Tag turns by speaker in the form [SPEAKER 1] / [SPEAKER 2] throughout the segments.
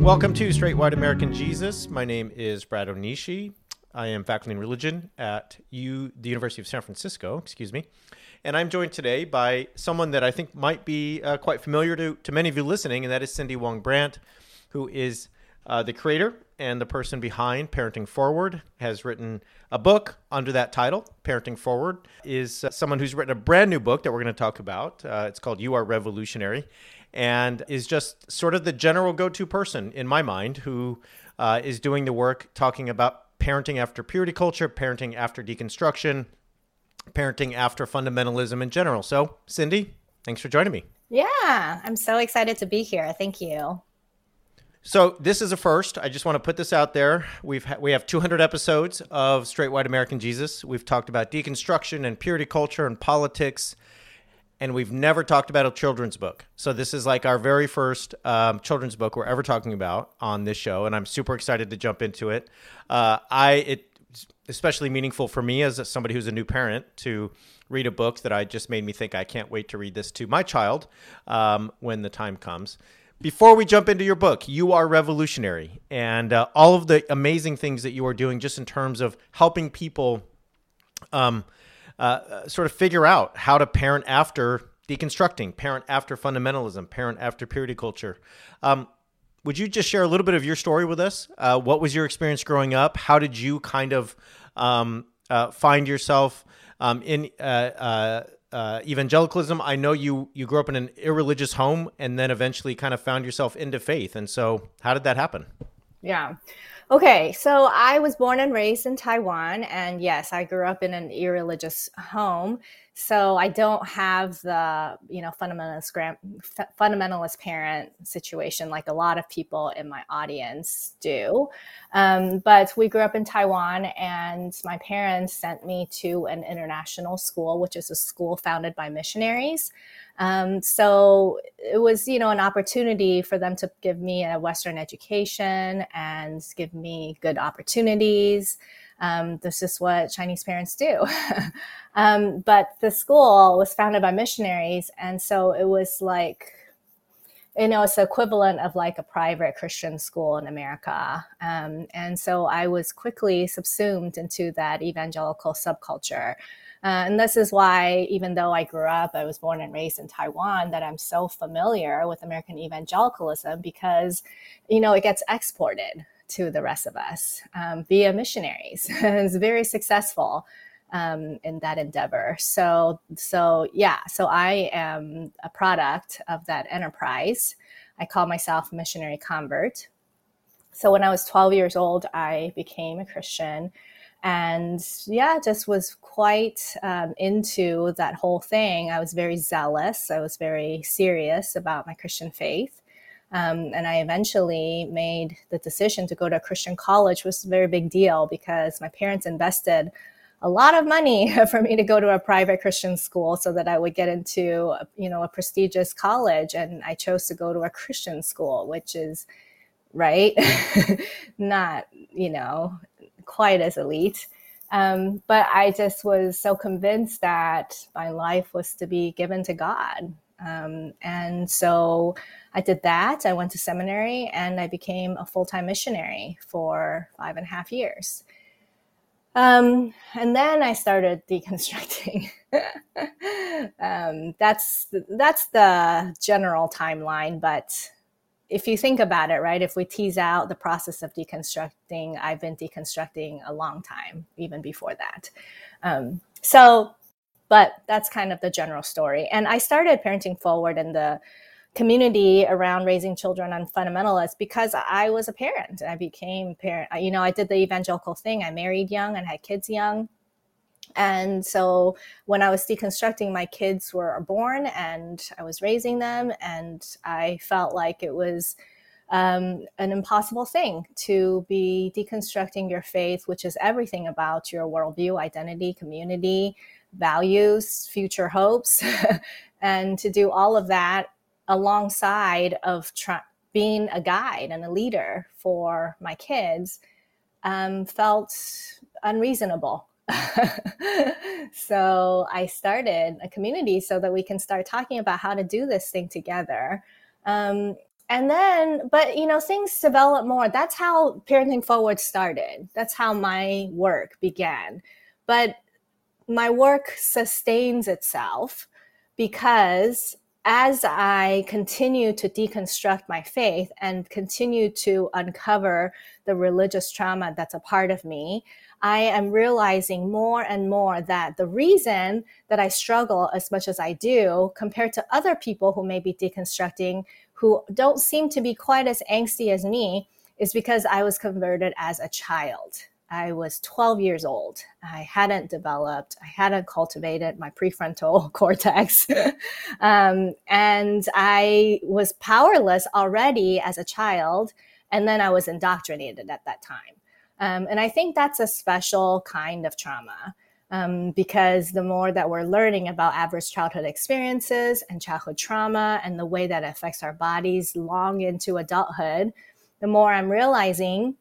[SPEAKER 1] Welcome to Straight White American Jesus. My name is Brad Onishi. I am faculty in religion at U, the University of San Francisco, excuse me. And I'm joined today by someone that I think might be uh, quite familiar to, to many of you listening, and that is Cindy Wang Brandt, who is uh, the creator and the person behind Parenting Forward, has written a book under that title. Parenting Forward is uh, someone who's written a brand new book that we're going to talk about. Uh, it's called You Are Revolutionary, and is just sort of the general go to person in my mind who uh, is doing the work talking about parenting after purity culture, parenting after deconstruction parenting after fundamentalism in general. So, Cindy, thanks for joining me.
[SPEAKER 2] Yeah, I'm so excited to be here. Thank you.
[SPEAKER 1] So this is a first. I just want to put this out there. We've ha- we have 200 episodes of Straight White American Jesus. We've talked about deconstruction and purity culture and politics, and we've never talked about a children's book. So this is like our very first um, children's book we're ever talking about on this show, and I'm super excited to jump into it. Uh, I it especially meaningful for me as somebody who's a new parent to read a book that I just made me think I can't wait to read this to my child um, when the time comes. Before we jump into your book, you are revolutionary, and uh, all of the amazing things that you are doing, just in terms of helping people, um, uh, sort of figure out how to parent after deconstructing, parent after fundamentalism, parent after purity culture. Um, would you just share a little bit of your story with us? Uh, what was your experience growing up? How did you kind of um, uh, find yourself um, in uh, uh, uh, evangelicalism? I know you you grew up in an irreligious home and then eventually kind of found yourself into faith. And so, how did that happen?
[SPEAKER 2] Yeah. Okay, so I was born and raised in Taiwan, and yes, I grew up in an irreligious home. So I don't have the you know fundamentalist fundamentalist parent situation like a lot of people in my audience do. Um, but we grew up in Taiwan, and my parents sent me to an international school, which is a school founded by missionaries. Um, so it was, you know, an opportunity for them to give me a Western education and give me good opportunities. Um, this is what Chinese parents do. um, but the school was founded by missionaries. And so it was like, you know, it's the equivalent of like a private Christian school in America. Um, and so I was quickly subsumed into that evangelical subculture. Uh, and this is why, even though I grew up, I was born and raised in Taiwan, that I'm so familiar with American evangelicalism because, you know, it gets exported to the rest of us um, via missionaries. it's very successful um, in that endeavor. So, so yeah, so I am a product of that enterprise. I call myself a missionary convert. So when I was 12 years old, I became a Christian and yeah just was quite um, into that whole thing. I was very zealous. I was very serious about my christian faith. Um, and i eventually made the decision to go to a christian college was a very big deal because my parents invested a lot of money for me to go to a private christian school so that i would get into you know a prestigious college. And i chose to go to a christian school which is right? Not you know quite as elite. Um, but I just was so convinced that my life was to be given to God. Um, and so I did that. I went to seminary and I became a full time missionary for five and a half years. Um, and then I started deconstructing. um, that's that's the general timeline, but if you think about it, right, if we tease out the process of deconstructing, I've been deconstructing a long time, even before that. Um, so, but that's kind of the general story. And I started Parenting Forward in the community around raising children on fundamentalists because I was a parent. I became parent. You know, I did the evangelical thing. I married young and had kids young. And so when I was deconstructing, my kids were born and I was raising them. And I felt like it was um, an impossible thing to be deconstructing your faith, which is everything about your worldview, identity, community, values, future hopes, and to do all of that alongside of being a guide and a leader for my kids um, felt unreasonable. so I started a community so that we can start talking about how to do this thing together. Um, and then, but you know, things develop more. That's how Parenting Forward started. That's how my work began. But my work sustains itself because as I continue to deconstruct my faith and continue to uncover the religious trauma that's a part of me, I am realizing more and more that the reason that I struggle as much as I do compared to other people who may be deconstructing who don't seem to be quite as angsty as me is because I was converted as a child. I was 12 years old. I hadn't developed, I hadn't cultivated my prefrontal cortex. um, and I was powerless already as a child. And then I was indoctrinated at that time. Um, and I think that's a special kind of trauma. Um, because the more that we're learning about adverse childhood experiences and childhood trauma and the way that affects our bodies long into adulthood, the more I'm realizing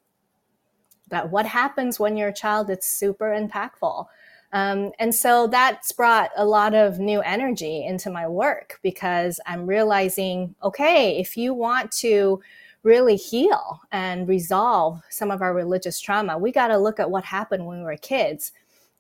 [SPEAKER 2] that what happens when you're a child it's super impactful. Um, and so that's brought a lot of new energy into my work because i'm realizing okay if you want to really heal and resolve some of our religious trauma we got to look at what happened when we were kids.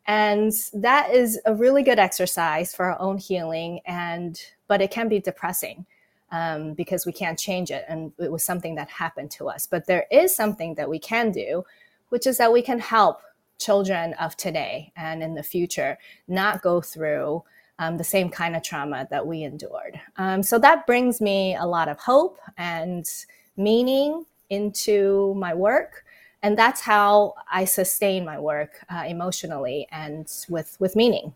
[SPEAKER 2] And that is a really good exercise for our own healing and but it can be depressing um, because we can't change it and it was something that happened to us. But there is something that we can do which is that we can help children of today and in the future not go through um, the same kind of trauma that we endured. Um, so that brings me a lot of hope and meaning into my work. And that's how I sustain my work uh, emotionally and with, with meaning.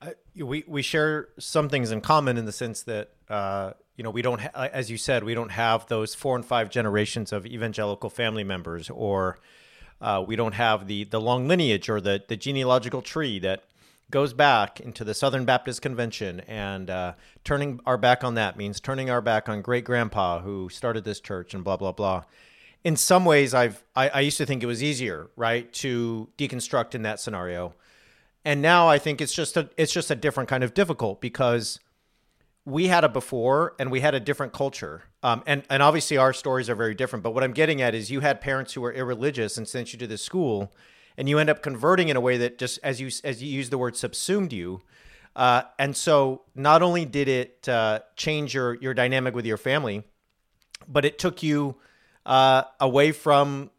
[SPEAKER 1] Uh, we, we share some things in common in the sense that uh, you know, we don't, ha- as you said, we don't have those four and five generations of evangelical family members, or uh, we don't have the the long lineage or the the genealogical tree that goes back into the Southern Baptist Convention. And uh, turning our back on that means turning our back on great grandpa who started this church and blah blah blah. In some ways, I've I, I used to think it was easier, right, to deconstruct in that scenario, and now I think it's just a it's just a different kind of difficult because we had a before and we had a different culture. Um, and, and obviously our stories are very different. But what I'm getting at is you had parents who were irreligious and sent you to this school and you end up converting in a way that just, as you, as you use the word, subsumed you. Uh, and so not only did it uh, change your, your dynamic with your family, but it took you uh, away from,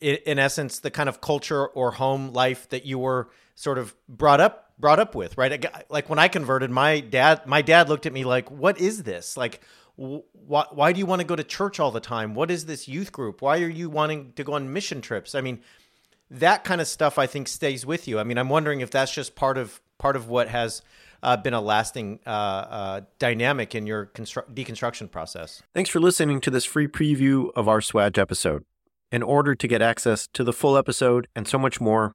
[SPEAKER 1] in essence, the kind of culture or home life that you were sort of brought up brought up with, right? Like when I converted, my dad, my dad looked at me like, "What is this? Like, why, why do you want to go to church all the time? What is this youth group? Why are you wanting to go on mission trips?" I mean, that kind of stuff I think stays with you. I mean, I'm wondering if that's just part of part of what has uh, been a lasting uh, uh, dynamic in your constru- deconstruction process.
[SPEAKER 3] Thanks for listening to this free preview of our SWAJ episode. In order to get access to the full episode and so much more,